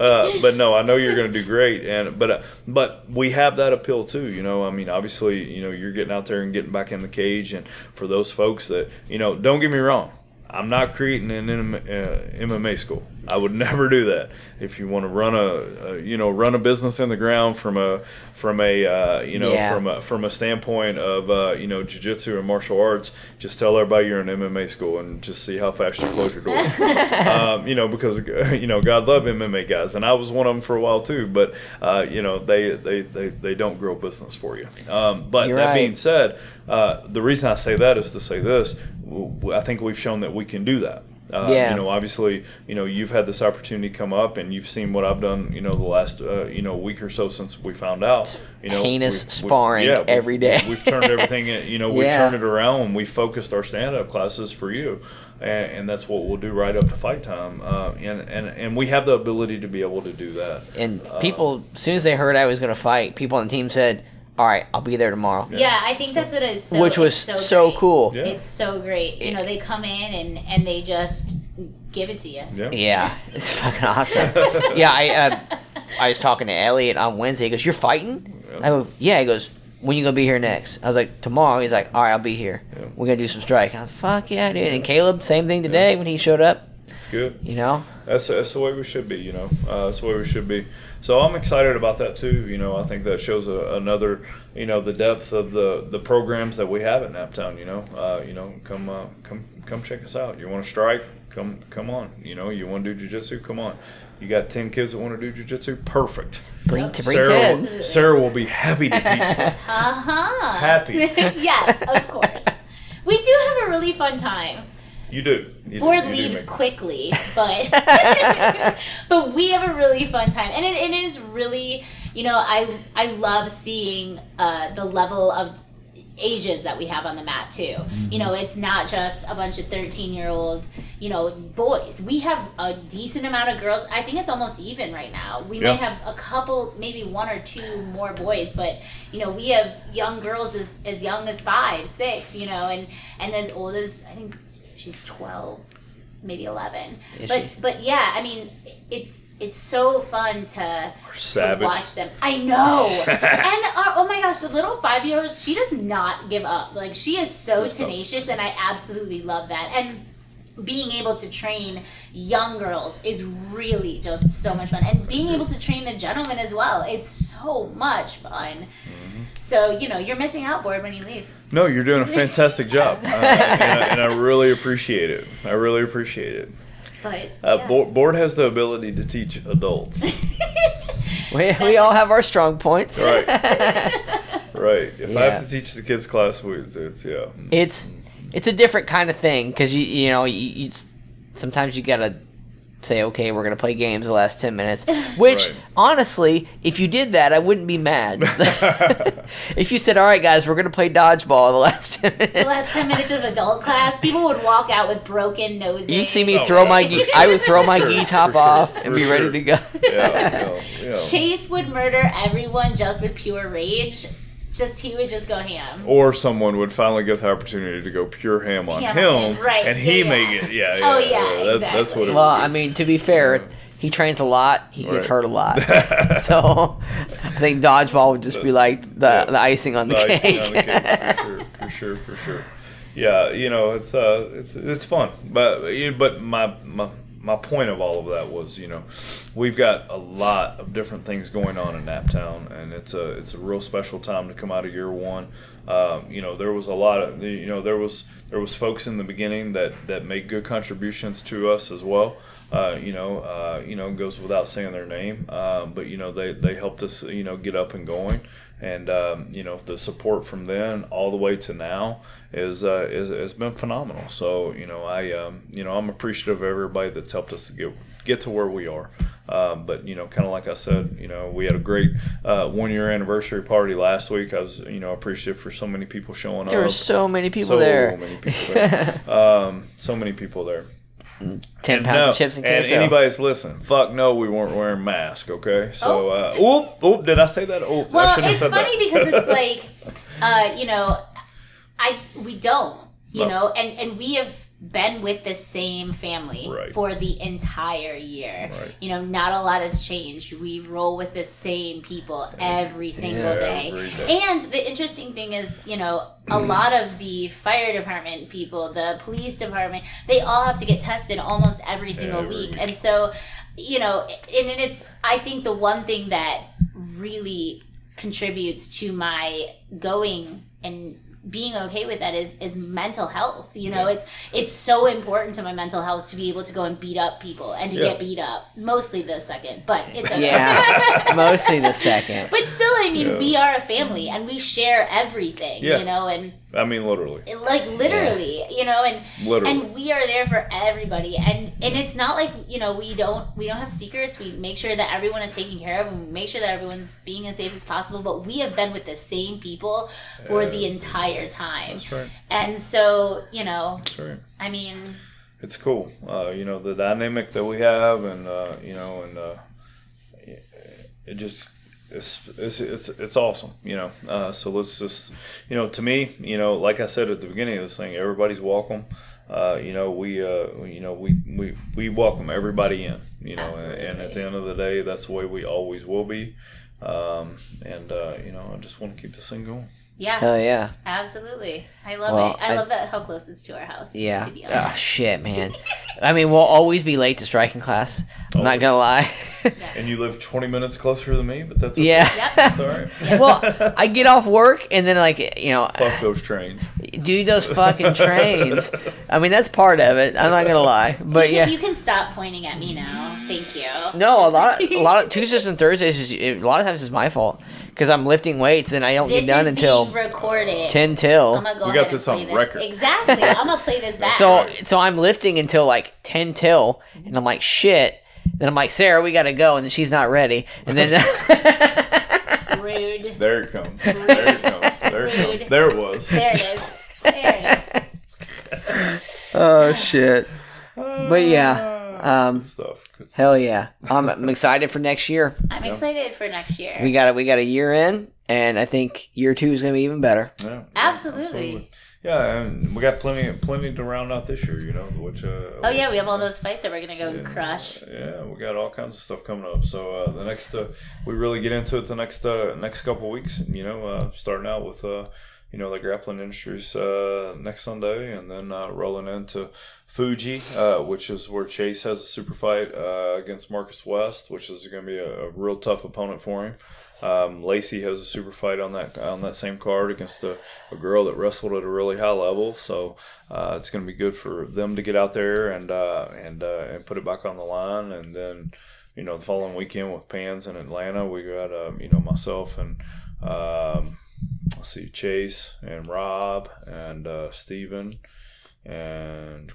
Uh, [laughs] uh, but no, I know you're going to do great, and but uh, but we have that appeal too. You know, I mean, obviously, you know, you're getting out there and getting back in the cage, and for those folks that you know, don't get me wrong. I'm not creating an MMA, uh, MMA school. I would never do that. If you want to run a, a you know run a business in the ground from a from a uh, you know Yeah. from a from a standpoint of uh, you know jiu-jitsu and martial arts, just tell everybody you're in MMA school and just see how fast you close your doors. [laughs] um, you know because [laughs] you know God love MMA guys, and I was one of them for a while too. But uh, you know they, they they they don't grow business for you. Um, but You're that right. being said, uh, the reason I say that is to say this: I think we've shown that we can do that. Uh, Yeah. You know, obviously, you know, you've had this opportunity come up, and you've seen what I've done. You know, the last uh, you know week or so since we found out. You know, Heinous we've- sparring we've- every day. We've turned everything. [laughs] You know, we've Yeah. turned it around. We focused our stand-up classes for you, and, and that's what we'll do right up to fight time. Uh, and and and we have the ability to be able to do that. And people, as soon as they heard I was going to fight, people on the team said, "All right, I'll be there tomorrow." Yeah, I think that's what it is. So, Which was it's so great. cool. Yeah. It's so great. You know, they come in and and they just give it to you. Yeah. Yeah, [laughs] it's fucking awesome. yeah, I uh, I was talking to Elliot on Wednesday. He goes, "You're fighting?" I go, "Yeah." He goes, "When you gonna be here next?" I was like, "Tomorrow." He's like, "All right, I'll be here. Yeah. We're gonna do some strike." I was like, "Fuck yeah, dude!" And Caleb, same thing today when he showed up. It's good. You know, That's that's the way we should be, you know. Uh, that's the way we should be. So I'm excited about that too. You know, I think that shows a, another, you know, the depth of the the programs that we have at Naptown. You know, uh, you know, come uh, come come check us out. You want to strike? Come come on. You know, you want to do jujitsu? Come on. You got ten kids that want to do jujitsu? Perfect. bring to bring Sarah, Ted. will, Sarah will be happy to teach them. [laughs] Uh huh. Happy. [laughs] yes, of course. We do have a really fun time. You do. You do- Board you leaves make- quickly, [laughs] but [laughs] but we have a really fun time, and it, it is really, you know, I I love seeing uh, the level of ages that we have on the mat too. You know, it's not just a bunch of 13 year old, you know, boys. We have a decent amount of girls. I think it's almost even right now. We Yeah. might have a couple, maybe one or two more boys, but you know, we have young girls as, as young as five, six, you know, and, and as old as, I think she's 12 maybe 11 Is but she? but yeah i mean it's it's so fun to, to watch them. I know! [laughs] And uh, oh my gosh the little five year old she does not give up. Like she is so Good stuff. tenacious and i absolutely love that. And being able to train young girls is really just so much fun and being able to train the gentlemen as well it's so much fun Mm-hmm. so you know you're missing out board when you leave No, you're doing a [laughs] fantastic job, uh, and, I, and I really appreciate it. I really appreciate it. but Uh, yeah. board, board has the ability to teach adults. [laughs] We, we all have our strong points. right. [laughs] Right. If I have to teach the kids class, we, it's yeah. It's it's a different kind of thing because you you know you, you sometimes you gotta say, okay, we're gonna play games the last ten minutes. [laughs] Which Right. honestly, if you did that, I wouldn't be mad. [laughs] [laughs] if you said, all right, guys, we're gonna play dodgeball the last ten minutes. The minutes. last 10 minutes of adult class, people would walk out with broken noses. You see me Oh, throw yeah. my gi- I would throw my For gi top sure, off and for be ready to go. Yeah, you know. Chase would murder everyone just with pure rage. Just he would just go ham. Or someone would finally get the opportunity to go pure ham on Ham him, on right, and he yeah, may yeah. get [laughs] yeah. Oh, yeah, yeah, that- That's what it exactly. Well, would I mean, to be fair, he trains a lot. He gets Right. hurt a lot. [laughs] so I think dodgeball would just be like the, Yeah. the icing on the, the cake. icing on the cake, for [laughs] sure, for sure, for sure. Yeah, you know, it's uh, it's it's fun, but you- but my my my point of all of that was, you know, we've got a lot of different things going on in Naptown, and it's a it's a real special time to come out of year one. Um, you know, there was a lot of you know there was there was folks in the beginning that that made good contributions to us as well. Uh, you know, uh, you know, goes without saying their name, um, but you know they they helped us, you know, get up and going and um, you know the support from then all the way to now is uh, is has been phenomenal. So you know I um, you know I'm appreciative of everybody that's helped us to get get to where we are. Um, but you know, kind of like I said, you know, we had a great uh, one year anniversary party last week. I was you know appreciative for so many people showing There up. were so many people so there. many people there. um, so many people there. Ten And pounds no, of chips and and anybody's listening, fuck no, we weren't wearing masks. Okay, so Oh. uh, oop, oop, did I say that? I Well, shouldn't have it's said funny that. because it's [laughs] like, uh, you know, I we don't, you No. know, and and we have been with the same family Right. for the entire year. Right. You know, not a lot has changed. We roll with the same people every single Yeah, day. every day. And the interesting thing is, you know, a [clears throat] lot of the fire department people, the police department, they all have to get tested almost every single Every week. week. And so, you know, and, and it's, I think the one thing that really contributes to my going and being okay with that is is mental health you know Yeah. it's it's so important to my mental health to be able to go and beat up people and to Yeah. get beat up mostly the second but it's okay yeah, [laughs] mostly the second. but still i mean Yeah. we are a family and we share everything Yeah. you know and I mean, literally, like literally you know and literally. and we are there for everybody and and it's not like you know we don't we don't have secrets we make sure that everyone is taken care of and we make sure that everyone's being as safe as possible but we have been with the same people for the entire time That's right. and so you know That's right. i mean It's cool. Uh, you know the dynamic that we have, and uh, you know, and uh, it just it's, it's it's it's awesome. You know. Uh, so let's just you know to me, you know, like I said at the beginning of this thing, everybody's welcome. Uh, you know, we uh, you know we, we we welcome everybody in. You know, and, and at the end of the day, that's the way we always will be. Um, and uh, you know, I just want to keep this thing going. Yeah Hell yeah. absolutely i love Well, it I, I- love that how close it's to our house Yeah. to be Oh shit, [laughs] man. I mean, we'll always be late to striking class. I'm not gonna lie. And you live 20 minutes closer than me, but that's okay. yeah. Yep. That's all right. well, I get off work and then like you know, Fuck those trains. do those fucking trains. I mean, that's part of it. I'm not gonna lie, but you, yeah. can, you can stop pointing at me now thank you No, a lot, of, a lot of [laughs] Tuesdays and Thursdays is a lot of times it's my fault because I'm lifting weights and I don't this get done is until being recorded ten till. I'm gonna go We ahead got this and play on this. record. Exactly. [laughs] I'm gonna play this back. So so I'm lifting until like ten till, and I'm like shit. Then I'm like Sarah, we gotta go, and then she's not ready, and then [laughs] rude. There it comes. There it comes. There it Rude. comes. There it was. There it is. There it is. [laughs] oh shit. But yeah, um, Good stuff. Good stuff. hell yeah, I'm, I'm [laughs] excited for next year. I'm excited for next year. We got it. We got a year in, and I think year two is gonna be even better. Yeah, Absolutely. Yeah, and we got plenty, plenty to round out this year. You know, which. Uh, oh yeah, we have all those fights that we're gonna go and crush. Yeah, we got all kinds of stuff coming up. So uh, the next, uh, we really get into it the next uh, next couple weeks. You know, uh, starting out with uh, you know the grappling industries uh, next Sunday, and then uh, rolling into Fuji, uh, which is where Chase has a super fight uh, against Marcus West, which is going to be a, a real tough opponent for him. Um, Lacey has a super fight on that on that same card against a, a girl that wrestled at a really high level. So uh, it's going to be good for them to get out there and uh, and and put it back on the line. And then you know the following weekend with Pans in Atlanta, we got um, you know myself and um, let's see Chase and Rob and uh, Steven and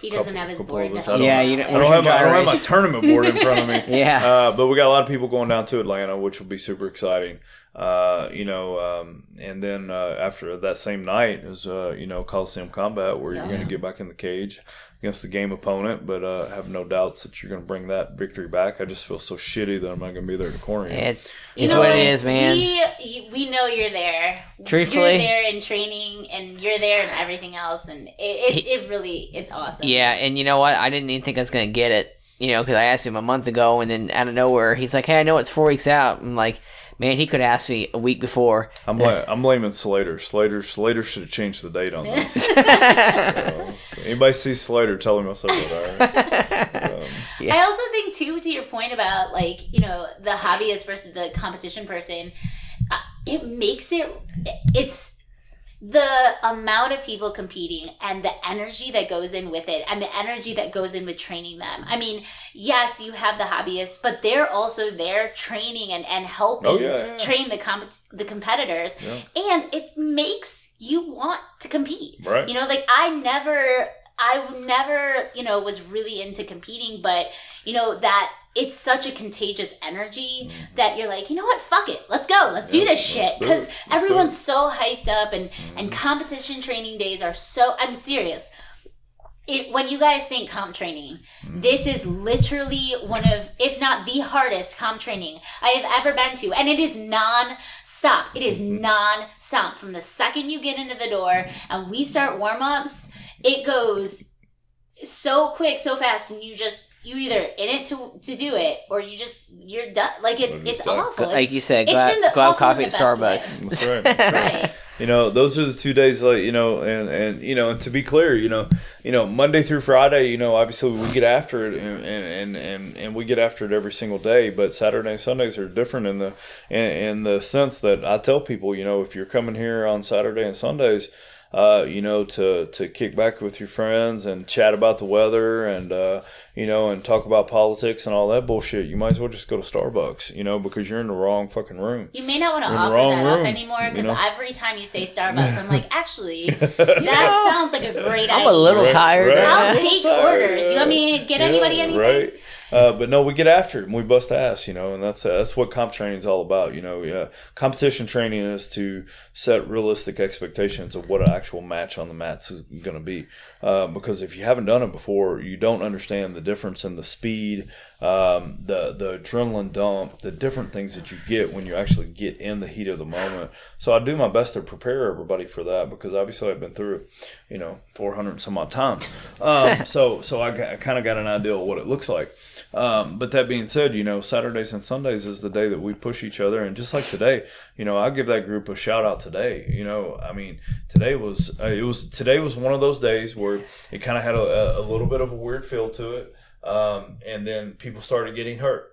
He doesn't have his board. Couple does others. he? I Yeah, you don't- I don't, have your my, I don't have my tournament board in front of me. [laughs] Yeah. Uh, but we got a lot of people going down to Atlanta, which will be super exciting. Uh, you know, um, and then uh, after that same night is uh, you know Coliseum Combat, where you're going to get back in the cage against the game opponent, but uh, have no doubts that you're going to bring that victory back. I just feel so shitty that I'm not going to be there to corner you. It, You it's know what it is, man. We, we know you're there. Truthfully- you're there in training, and you're there in everything else, and it, it, it really it's awesome. Yeah, and you know what? I didn't even think I was gonna get it. You know, because I asked him a month ago, and then out of nowhere, he's like, "Hey, I know it's four weeks out." I'm like, "Man, he could have asked me a week before." I'm bla- I'm blaming Slater. Slater Slater should have changed the date on this. Uh, [laughs] so anybody see Slater, tell him [laughs] I said that. All right. I also think too, to your point about like you know the hobbyist versus the competition person, uh, it makes it it's the amount of people competing and the energy that goes in with it and the energy that goes in with training them. I mean, yes, you have the hobbyists, but they're also there training and, and helping Oh, yeah, yeah. train the comp- the competitors. Yeah. And it makes you want to compete. Right. You know, like I never I never, you know, was really into competing, but you know that it's such a contagious energy that you're like, you know what, fuck it, let's go, let's do Mm-hmm. This shit, do because do everyone's it. so hyped up, and Mm-hmm. and competition training days are so. I'm serious. It, when you guys think comp training, Mm-hmm. this is literally one of, if not the hardest comp training I have ever been to. And it is non stop. It is Mm-hmm. non stop. From the second you get into the door and we start warm ups, it goes so quick, so fast, and you just, you either in it to to do it or you just you're done. Like it's it's just done. awful. like you said, it's go out, go out coffee at the best way. Starbucks. That's right. That's [laughs] right. Right. You know, those are the two days, like you know, and and you know, and to be clear, you know, you know, Monday through Friday, you know, obviously we get after it, and and and, and we get after it every single day. But Saturday and Sundays are different in the in, in the sense that I tell people, you know, if you're coming here on Saturday and Sundays. Uh, you know, to, to kick back with your friends and chat about the weather and, uh, you know, and talk about politics and all that bullshit, you might as well just go to Starbucks, you know, because you're in the wrong fucking room. You may not want to You're in the offer wrong that up room, anymore you because know? every time you say [laughs] Starbucks, I'm like, actually, [laughs] that sounds like a great idea. I'm a little tired. right. now. I'll [laughs] take Tired, orders. You want me to get Yeah, anybody anything? Right. Uh, but no, we get after it and we bust ass, you know, and that's uh, that's what comp training is all about. You know, yeah, competition training is to set realistic expectations of what an actual match on the mats is going to be. Uh, because if you haven't done it before, you don't understand the difference in the speed, um, the the adrenaline dump, the different things that you get when you actually get in the heat of the moment. So I do my best to prepare everybody for that because obviously I've been through you know, 400 some odd times. Um, [laughs] so so I, I kind of got an idea of what it looks like. Um, but that being said, you know, Saturdays and Sundays is the day that we push each other, and just like today, you know, I'll give that group a shout out today. You know, I mean, today was uh, it was today was one of those days where it kind of had a, a little bit of a weird feel to it, um, and then people started getting hurt,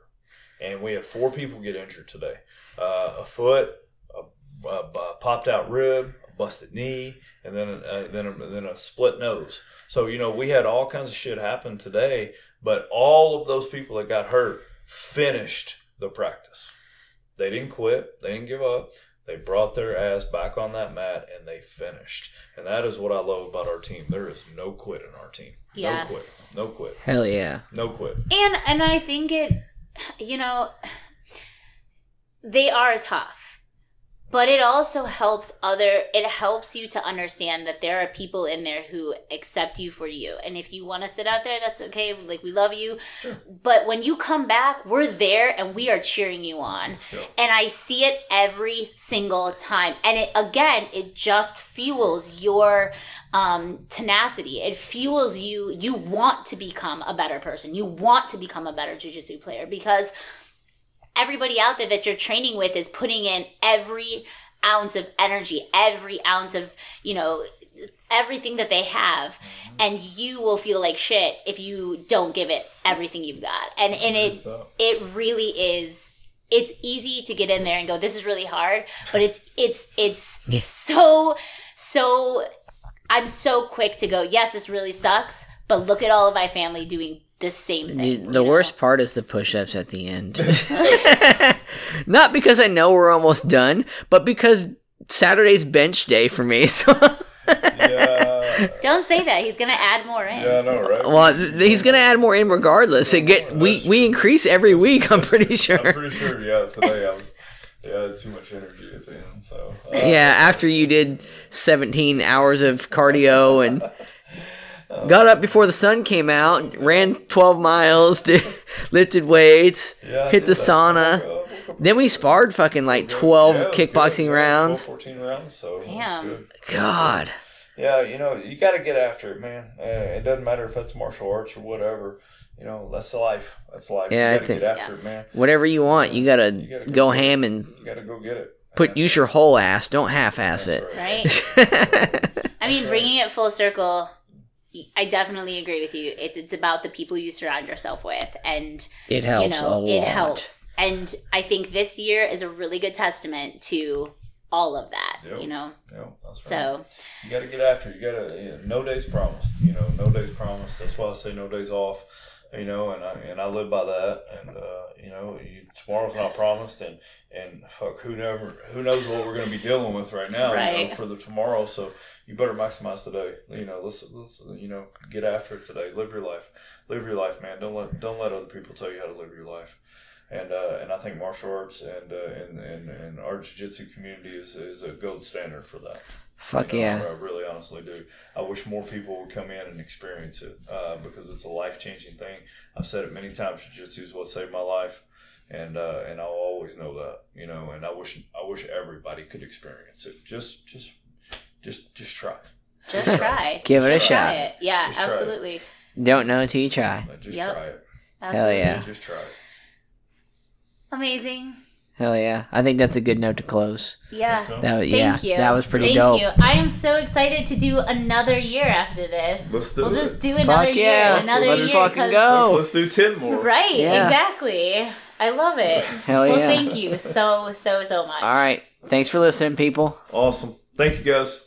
and we had four people get injured today, uh, a foot, a, a, a popped out rib, a busted knee, and then a, then a, then a split nose. So you know, we had all kinds of shit happen today, but all of those people that got hurt finished the practice. They didn't quit. They didn't give up. They brought their ass back on that mat and they finished. And that is what I love about our team. There is no quit in our team. Yeah. No quit. No quit. Hell yeah. No quit. And and I think it, you know, they are tough. But it also helps other it helps you to understand that there are people in there who accept you for you. And if you want to sit out there, that's okay. Like we love you. sure. But when you come back, we're there and we are cheering you on. And I see it every single time. And it again, it just fuels your um, tenacity. It fuels you. You want to become a better person. You want to become a better jujitsu player because everybody out there that you're training with is putting in every ounce of energy, every ounce of, you know, everything that they have. Mm-hmm. And you will feel like shit if you don't give it everything you've got. And and it it really is it's easy to get in there and go this is really hard, but it's it's it's so so I'm so quick to go, yes, this really sucks, but look at all of my family doing the same thing. The, the worst part is the push ups at the end. [laughs] Not because I know we're almost done, but because Saturday's bench day for me. [laughs] So yeah, Don't say that. He's gonna add more in. yeah, I know, right? Well, he's gonna add more in regardless. It get we we increase every week. I'm pretty sure. I'm sure. pretty sure. Yeah, today I was. Yeah, too much energy at the end. So uh, Yeah, after you did 17 hours of cardio and [laughs] got up before the sun came out, ran 12 miles, [laughs] did, lifted weights, yeah, hit the that. sauna. Then we sparred fucking like 12 Yeah, kickboxing good. Rounds. 12, 14 rounds. So Damn. good. God. Yeah, you know, you got to get after it, man. Uh, it doesn't matter if it's martial arts or whatever. You know, that's the life. That's life. Yeah, I you got to think- get after it, man. Whatever you want, you gotta gotta go go ham and You got to go get it. put use your whole ass. Don't half-ass it. Right? [laughs] I mean, bringing it full circle, I definitely agree with you. It's it's about the people you surround yourself with, and It helps you know, a lot. it helps. And I think this year is a really good testament to all of that. Yep. You know, Yeah, that's right. so You got to get after. You got to, you know, no days promised. You know, no days promised. That's why I say no days off. You know, and I and I live by that. And uh, you know, you, tomorrow's not promised, and and fuck, who never, who knows what we're going to be dealing with right now, you know, for the tomorrow. So you better maximize today. You know, let's let's you know get after it today. Live your life. Live your life, man. Don't let don't let other people tell you how to live your life. And uh, and I think martial arts and uh, and, and and our jiu-jitsu community is, is a gold standard for that. Fuck You know, yeah. I really honestly do. I wish more people would come in and experience it uh, because it's a life changing thing. I've said it many times. Jiu Jitsu is what saved my life, and uh, and I'll always know that. You know, and I wish I wish everybody could experience it. Just just just just try. just try. Give it a try shot. it. Yeah, Just try it. absolutely. Don't know until you try. Just Yep. try it. absolutely. yeah. Just try it. Amazing. Hell yeah. I think that's a good note to close. Yeah. So, That was, Thank you. that was pretty Thank dope. Thank you. I am so excited to do another year after this. Let's do we'll it. just do another Fuck year. yeah. Another Let's year. fucking 'cause- go. Let's do ten more. Right, Yeah. exactly. I love it. Hell well, yeah. thank you so, so, so much. All right. Thanks for listening, people. Awesome. Thank you guys.